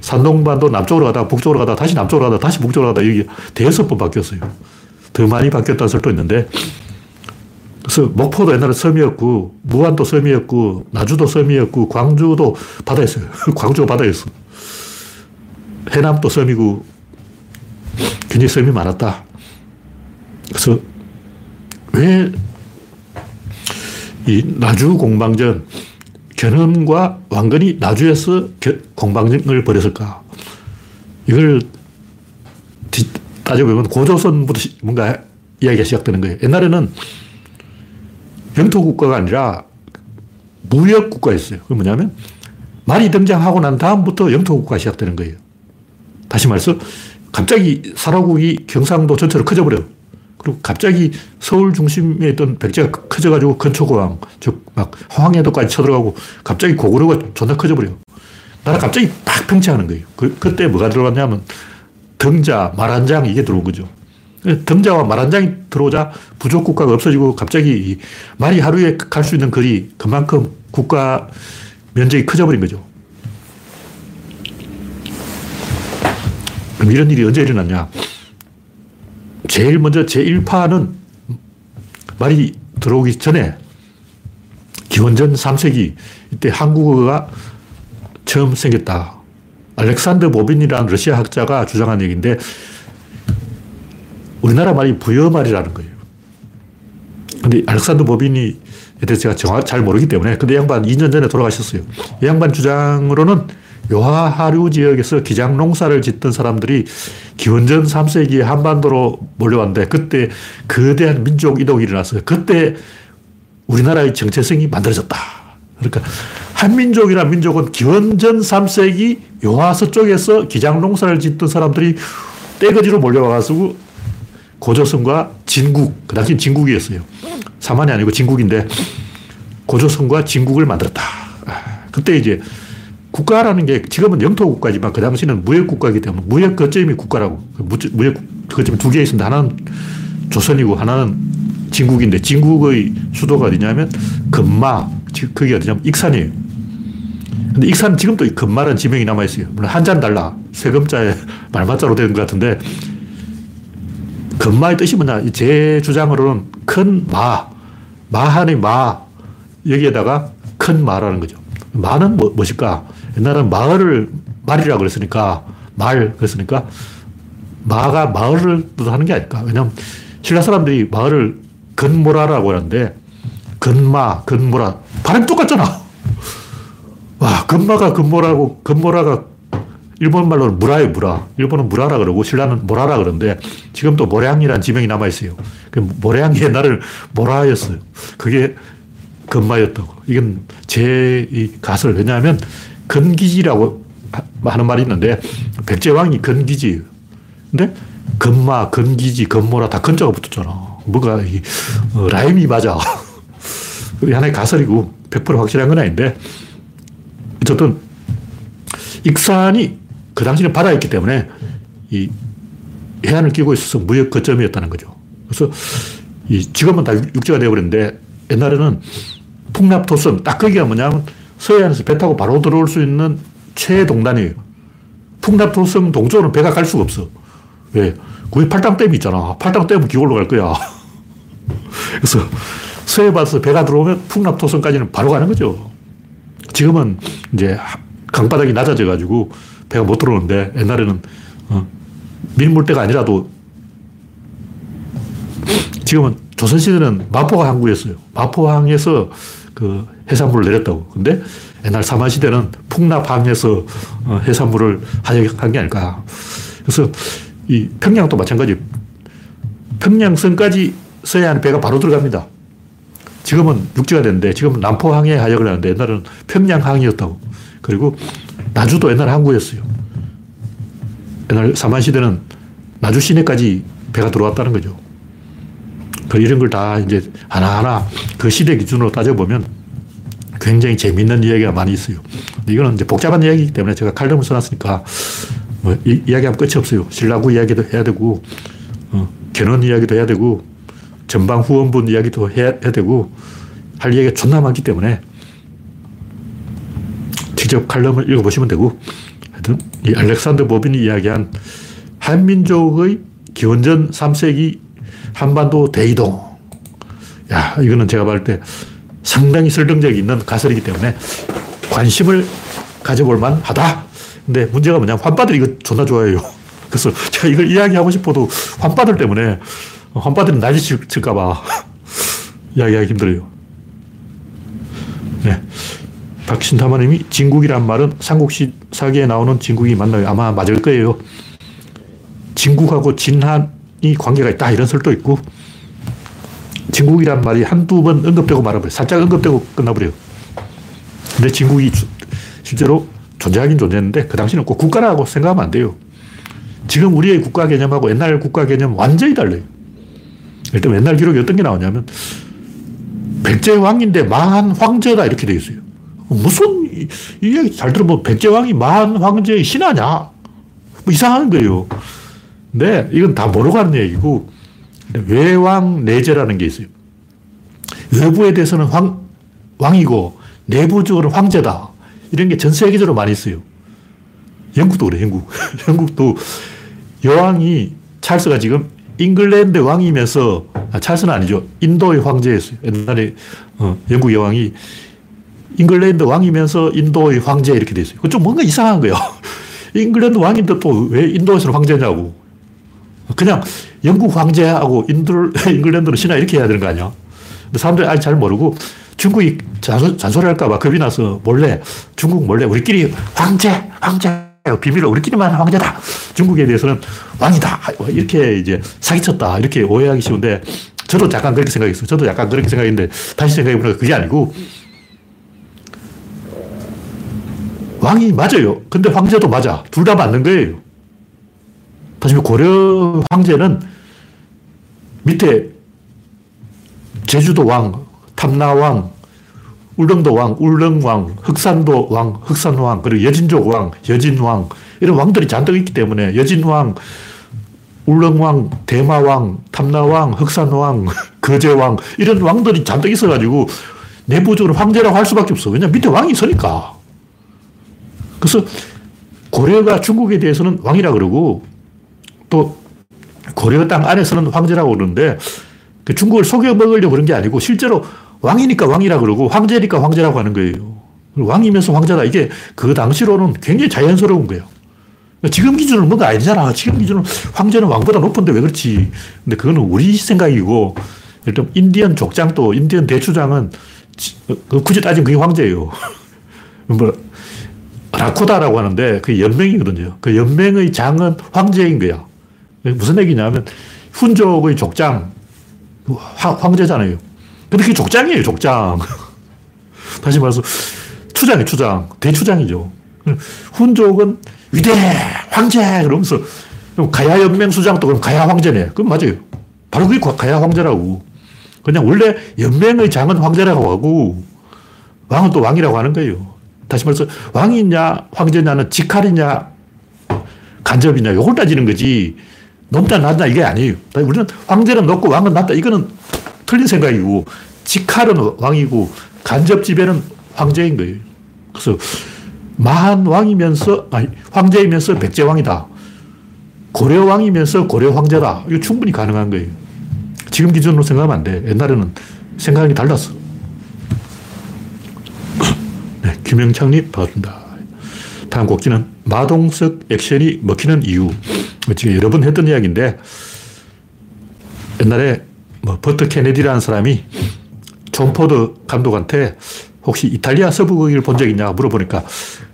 [SPEAKER 1] 산동반도 남쪽으로 가다가 북쪽으로 가다가 다시 남쪽으로 가다가 다시 북쪽으로 가다가 여기 대여섯 번 바뀌었어요. 더 많이 바뀌었다는 설도 있는데 그래서 목포도 옛날에 섬이었고 무안도 섬이었고 나주도 섬이었고 광주도 바다였어요. [laughs] 광주가 바다였어. 해남도 섬이고 굉장히 섬이 많았다. 그래서 왜 이 나주 공방전 견훤과 왕건이 나주에서 공방을 벌였을까? 이걸 따져보면 고조선부터 뭔가 이야기가 시작되는 거예요. 옛날에는 영토 국가가 아니라 무역 국가였어요. 그 뭐냐면 말이 등장하고 난 다음부터 영토 국가가 시작되는 거예요. 다시 말해서 갑자기 사라국이 경상도 전체로 커져버려요. 그리고 갑자기 서울 중심에 있던 백제가 커져가지고 건초고왕, 즉, 막 황해도까지 쳐들어가고 갑자기 고구려가 존나 커져버려요. 나라 갑자기 팍 평치하는 거예요. 그, 그때 뭐가 들어갔냐면 등자, 말한장 이게 들어온 거죠. 등자와 말한장이 들어오자 부족 국가가 없어지고 갑자기 말이 하루에 갈 수 있는 거리 그만큼 국가 면적이 커져버린 거죠. 그럼 이런 일이 언제 일어났냐? 제일 먼저 제1파는 말이 들어오기 전에 기원전 3세기 이때 한국어가 처음 생겼다. 알렉산더 보빈이라는 러시아 학자가 주장한 얘기인데 우리나라 말이 부여말이라는 거예요. 근데 알렉산더 보빈이 대해서 제가 정확 잘 모르기 때문에 근데 양반 2년 전에 돌아가셨어요. 이 양반 주장으로는 요하 하류 지역에서 기장 농사를 짓던 사람들이 기원전 3세기에 한반도로 몰려왔는데 그때 거대한 민족 이동이 일어났어요. 그때 우리나라의 정체성이 만들어졌다. 그러니까 한민족이란 민족은 기원전 3세기 요하 서쪽에서 기장 농사를 짓던 사람들이 떼거지로 몰려와가지고 고조선과 진국, 그 당시 진국이었어요. 사만이 아니고 진국인데 고조선과 진국을 만들었다. 그때 이제 국가라는 게 지금은 영토 국가지만 그 당시는 무역 국가이기 때문에 무역 거점이 국가라고. 무역 거점이 두 개 있는데 하나는 조선이고 하나는 진국인데 진국의 수도가 어디냐면 금마. 그게 어디냐면 익산이에요. 근데 익산은 지금도 금마라는 지명이 남아있어요. 물론 한자는 달라. 세금자에 [laughs] 말맞자로 된 것 같은데 금마의 뜻이 뭐냐. 제 주장으로는 큰 마. 마하니 마. 여기에다가 큰 마라는 거죠. 마는 뭐, 무엇일까? 옛날에는 마을을 말이라고 그랬으니까 말 그랬으니까 마가 마을을 뜻하는 게 아닐까. 왜냐면 신라 사람들이 마을을 건모라라고 하는데 건마, 건모라 발음 똑같잖아. 와, 건마가 건모라고 건모라가 일본 말로는 무라예요, 무라. 일본은 무라라 그러고 신라는 모라라 그러는데 지금도 모량이라는 지명이 남아 있어요. 그 모량이 옛날에 모라였어요. 그게 건마였다고. 이건 제 가설. 왜냐하면 건기지라고 하는 말이 있는데 백제왕이 건기지. 근데 건마, 건기지, 건모라 다 건자가 붙었잖아. 뭐가 이, 어, 라임이 맞아. [laughs] 하나의 가설이고 100% 확실한 건 아닌데 어쨌든 익산이 그 당시는 바다였기 때문에 이 해안을 끼고 있어서 무역 거점이었다는 거죠. 그래서 이 지금은 다 육지가 되어버렸는데 옛날에는 풍납토성 딱 거기가 뭐냐면 서해안에서 배 타고 바로 들어올 수 있는 최동단이에요. 풍납토성 동쪽으로 배가 갈 수가 없어. 왜? 거기 팔당댐이 있잖아. 팔당댐은 기울로 갈 거야. [laughs] 그래서 서해바다에서 배가 들어오면 풍납토성까지는 바로 가는 거죠. 지금은 이제 강바닥이 낮아져 가지고 배가 못 들어오는데 옛날에는 어, 밀물대가 아니라도 지금은 조선시대는 마포가 항구였어요. 마포항에서 그 해산물을 내렸다고. 근데 옛날 사마시대는 풍납항에서 어, 해산물을 하역한 게 아닐까. 그래서 이 평양도 마찬가지. 평양성까지 하는 배가 바로 들어갑니다. 지금은 육지가 됐는데 지금은 남포항에 하역을 하는데 옛날에는 평양항이었다고. 그리고 나주도 옛날 항구였어요. 옛날 사만시대는 나주 시내까지 배가 들어왔다는 거죠. 그 이런 걸 다 이제 하나하나 그 시대 기준으로 따져보면 굉장히 재밌는 이야기가 많이 있어요. 이거는 이제 복잡한 이야기이기 때문에 제가 칼럼을 써놨으니까 뭐 이, 야기하면 끝이 없어요. 신라구 이야기도 해야 되고, 어, 견원 이야기도 해야 되고, 전방 후원분 이야기도 해야, 해야 되고, 할 이야기가 존나 많기 때문에 직접 칼럼을 읽어보시면 되고, 하여튼 이 알렉산더 보빈이 이야기한 한민족의 기원전 3세기 한반도 대이동. 야, 이거는 제가 봤을 때 상당히 설득력이 있는 가설이기 때문에 관심을 가져볼 만 하다. 근데 문제가 뭐냐 환빠들 이거 존나 좋아해요. [laughs] 그래서 제가 이걸 이야기하고 싶어도 환빠들 때문에 환빠들은 난리 칠까 봐 [laughs] 이야기하기 힘들어요. 네. 박신타마님이 진국이란 말은 삼국시 사기에 나오는 진국이 맞나요? 아마 맞을 거예요. 진국하고 진한이 관계가 있다 이런 설도 있고 진국이란 말이 한두 번 언급되고 말아버려요. 살짝 언급되고 끝나버려요. 근데 진국이 실제로 존재하긴 존재했는데 그 당시는 꼭 국가라고 생각하면 안 돼요. 지금 우리의 국가 개념하고 옛날 국가 개념 완전히 달라요. 일단 옛날 기록이 어떤 게 나오냐면 백제왕인데 망한 황제다 이렇게 되어 있어요. 무슨 이, 이야기 잘 들어보면 백제왕이 망한 황제의 신하냐? 뭐 이상한 거예요. 근데 이건 다 모르고 하는 얘기고 외왕 내제라는 게 있어요. 외부에 대해서는 황, 왕이고 내부적으로 황제다. 이런 게 전 세계적으로 많이 있어요. 영국도 그래, 영국. [laughs] 영국도 여왕이 찰스가 지금 잉글랜드 왕이면서, 아, 찰스는 아니죠. 인도의 황제였어요. 옛날에 어, 영국 여왕이 잉글랜드 왕이면서 인도의 황제 이렇게 돼 있어요. 그좀 뭔가 이상한 거예요. [laughs] 잉글랜드 왕인데 또 왜 인도에서는 황제냐고. 그냥 영국 황제하고 인도, [laughs] 잉글랜드는 신하 이렇게 해야 되는 거 아니야? 근데 사람들이 아직 잘 모르고 중국이 잔소, 잔소리 할까봐 겁이 나서 몰래, 중국 몰래 우리끼리 황제, 황제, 비밀로 우리끼리만 황제다. 중국에 대해서는 왕이다. 이렇게 이제 사기쳤다. 이렇게 오해하기 쉬운데 저도 약간 그렇게 생각했어요. 저도 약간 그렇게 생각했는데 다시 생각해보니까 그게 아니고 왕이 맞아요. 근데 황제도 맞아. 둘 다 맞는 거예요. 다시 고려 황제는 밑에 제주도 왕, 탐나왕, 울릉도 왕, 울릉왕, 흑산도 왕, 흑산왕, 그리고 여진족 왕, 여진왕, 이런 왕들이 잔뜩 있기 때문에 여진왕, 울릉왕, 대마왕, 탐나왕, 흑산왕, [laughs] 거제왕, 이런 왕들이 잔뜩 있어가지고 내부적으로 황제라고 할 수밖에 없어. 왜냐 밑에 왕이 있으니까. 그래서 고려가 중국에 대해서는 왕이라 그러고 또 고려 땅 안에서는 황제라고 그러는데 그 중국을 속여 먹으려고 그런 게 아니고 실제로 왕이니까 왕이라 그러고 황제니까 황제라고 하는 거예요. 왕이면서 황제다. 이게 그 당시로는 굉장히 자연스러운 거예요. 지금 기준은 뭔가 아니잖아. 지금 기준은 황제는 왕보다 높은데 왜 그렇지? 근데 그거는 우리 생각이고, 일단 인디언 족장도, 인디언 대추장은 그 굳이 따지면 그게 황제예요. [laughs] 뭐, 라코다라고 하는데 그 연맹이거든요. 그 연맹의 장은 황제인 거야. 무슨 얘기냐면 훈족의 족장, 황제잖아요. 근데 그게 족장이에요, 족장. [laughs] 다시 말해서 추장이 추장, 대추장이죠. 훈족은 위대 황제 그러면서 가야 연맹 수장도 그럼 가야 황제네. 그럼 맞아요. 바로 그게 가야 황제라고. 그냥 원래 연맹의 장은 황제라고 하고 왕은 또 왕이라고 하는 거예요. 다시 말해서 왕이냐 황제냐는 직할이냐 간접이냐 이걸 따지는 거지. 높다 낮다 이게 아니에요. 우리는 황제는 높고 왕은 낮다 이거는 틀린 생각이고 직할은 왕이고 간접 지배는 황제인 거예요. 그래서 만 왕이면서 아니 황제이면서 백제 왕이다. 고려 왕이면서 고려 황제다. 이거 충분히 가능한 거예요. 지금 기준으로 생각하면 안 돼. 옛날에는 생각이 달랐어. [laughs] 네, 김영창님 반갑습니다. 다음 곡지는 마동석 액션이 먹히는 이유. 지금 여러 번 했던 이야기인데 옛날에 뭐 버트 케네디라는 사람이 존 포드 감독한테 혹시 이탈리아 서부극을 본적 있냐 물어보니까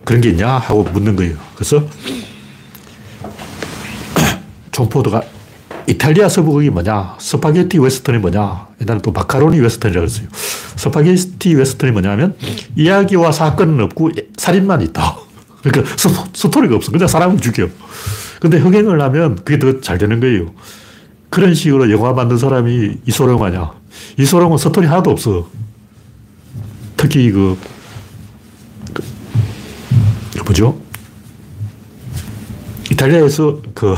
[SPEAKER 1] 그런 게 있냐 하고 묻는 거예요. 그래서 [clears throat] 존 포드가 이탈리아 서부극이 뭐냐? 스파게티 웨스턴이 뭐냐? 옛날에 또 마카로니 웨스턴이라고 했어요. 스파게티 웨스턴이 뭐냐면 이야기와 사건은 없고 살인만 있다. 그러니까 스, 토 리가 없어. 그냥 사람을 죽여. 근데 흥행을 하면 그게 더 잘 되는 거예요. 그런 식으로 영화 만든 사람이 이소룡 아냐. 이소룡은 스토리 하나도 없어. 특히 그, 그, 그 뭐죠? 이탈리아에서 그,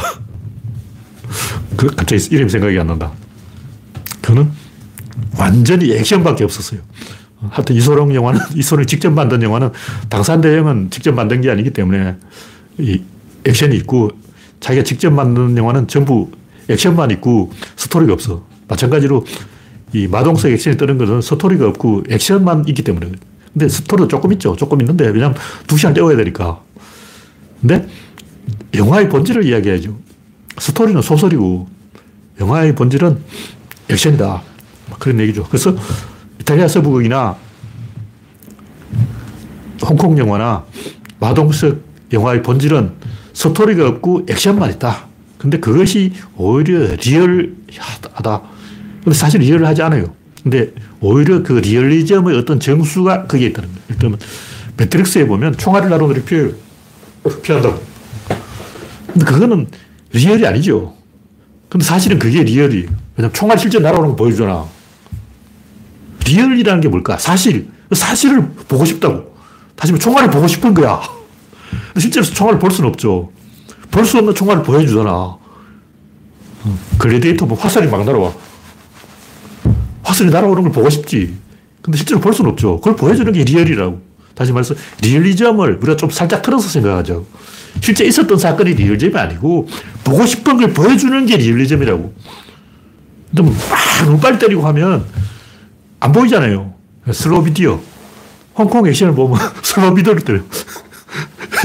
[SPEAKER 1] 그 갑자기 이름 생각이 안 난다. 그는 완전히 액션밖에 없었어요. 하여튼 이소룡 영화는, [laughs] 이소룡 직접 만든 영화는 당산대형은 직접 만든 게 아니기 때문에 이 액션이 있고 자기가 직접 만든 영화는 전부 액션만 있고 스토리가 없어. 마찬가지로 이 마동석 액션이 뜨는 것은 스토리가 없고 액션만 있기 때문에. 근데 스토리도 조금 있죠. 조금 있는데, 왜냐면 두 시간 때워야 되니까. 근데 영화의 본질을 이야기해야죠. 스토리는 소설이고, 영화의 본질은 액션이다. 그런 얘기죠. 그래서 이탈리아 서부극이나 홍콩 영화나 마동석 영화의 본질은 스토리가 없고 액션만 있다. 근데 그것이 오히려 리얼하다. 근데 사실 리얼하지 않아요. 근데 오히려 그 리얼리즘의 어떤 정수가 거기에 있다는 거예요. 일단 매트릭스에 보면 총알을 나로 이렇게 피한다고. 근데 그거는 real이 아니죠. 근데 사실은 그게 real이에요. 왜냐면 총알 실제 날아오는 거 보여주잖아. real이라는 게 뭘까? 사실. 사실을 보고 싶다고. 다시 말해 총알을 보고 싶은 거야. 실제로 총알을 볼 수는 없죠. 볼 수 없는 총알을 보여주잖아. 글래디에이터 뭐 화살이 막 날아와. 화살이 날아오는 걸 보고 싶지. 근데 실제로 볼 수는 없죠. 그걸 보여주는 게 real이라고. 다시 말해서 리얼리즘을 우리가 좀 살짝 틀어서 생각하죠. 실제 있었던 사건이 리얼리즘이 아니고 보고 싶은 걸 보여주는 게 리얼리즘이라고. 근데 막 눈발 때리고 하면 안 보이잖아요. 슬로우 비디오. 홍콩 액션을 보면 슬로우 비디오를 때려.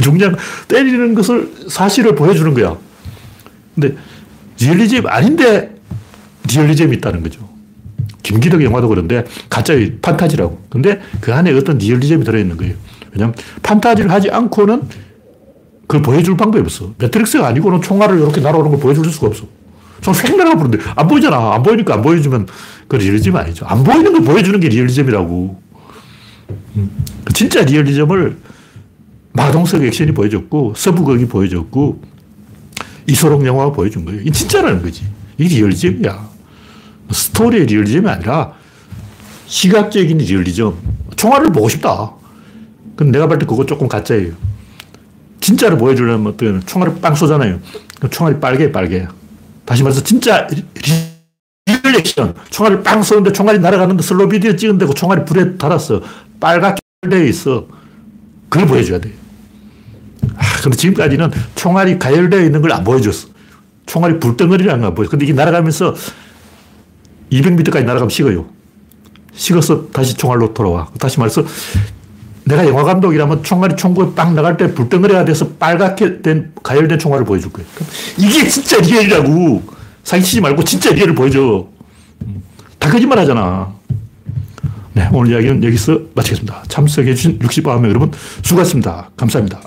[SPEAKER 1] 중량 때리는 것을 사실을 보여주는 거야. 근데 리얼리즘 아닌데 리얼리즘이 있다는 거죠. 김기덕 영화도 그런데 가짜의 판타지라고. 근데 그 안에 어떤 리얼리즘이 들어있는 거예요. 왜냐면 판타지를 하지 않고는 그걸 보여줄 방법이 없어. 매트릭스가 아니고는 총알을 이렇게 날아오는 걸 보여줄 수가 없어. 총알 날아가 보는데 안 보이잖아. 안 보이니까 안 보여주면 그 리얼리즘 아니죠. 안 보이는 걸 보여주는 게 리얼리즘이라고. 음. 그 진짜 리얼리즘을 마동석 액션이 보여줬고 서부극이 보여줬고 이소룡 영화가 보여준 거예요. 이 진짜라는 거지. 이게 리얼리즘이야. 스토리의 리얼리즘이 아니라 시각적인 리얼리즘. 총알을 보고 싶다. 근데 내가 볼 때 그거 조금 가짜예요. 진짜를 보여주려면 어떤 총알을 빵 쏘잖아요. 총알이 빨개, 빨개. 다시 말해서 진짜 액션. 총알을 빵 쏘는데 총알이 날아가는데 슬로 비디오 찍은데 그 총알이 불에 달았어. 빨갛게 되어 있어. 그걸 보여줘야 돼. 아, 근데 지금까지는 총알이 가열되어 있는 걸 안 보여줬어. 총알이 불덩어리라는 걸 보여. 근데 이게 날아가면서 200m까지 날아가면 식어요. 식어서 다시 총알로 돌아와. 다시 말해서 내가 영화 감독이라면 총알이 총구에 빵 나갈 때 불덩어리가 돼서 빨갛게 된 가열된 총알을 보여줄 거예요. 이게 진짜 리얼이라고. 사기치지 말고 진짜 리얼을 보여줘. 다 거짓말 하잖아. 네, 오늘 이야기는 여기서 마치겠습니다. 참석해주신 65명 여러분 수고하셨습니다. 감사합니다.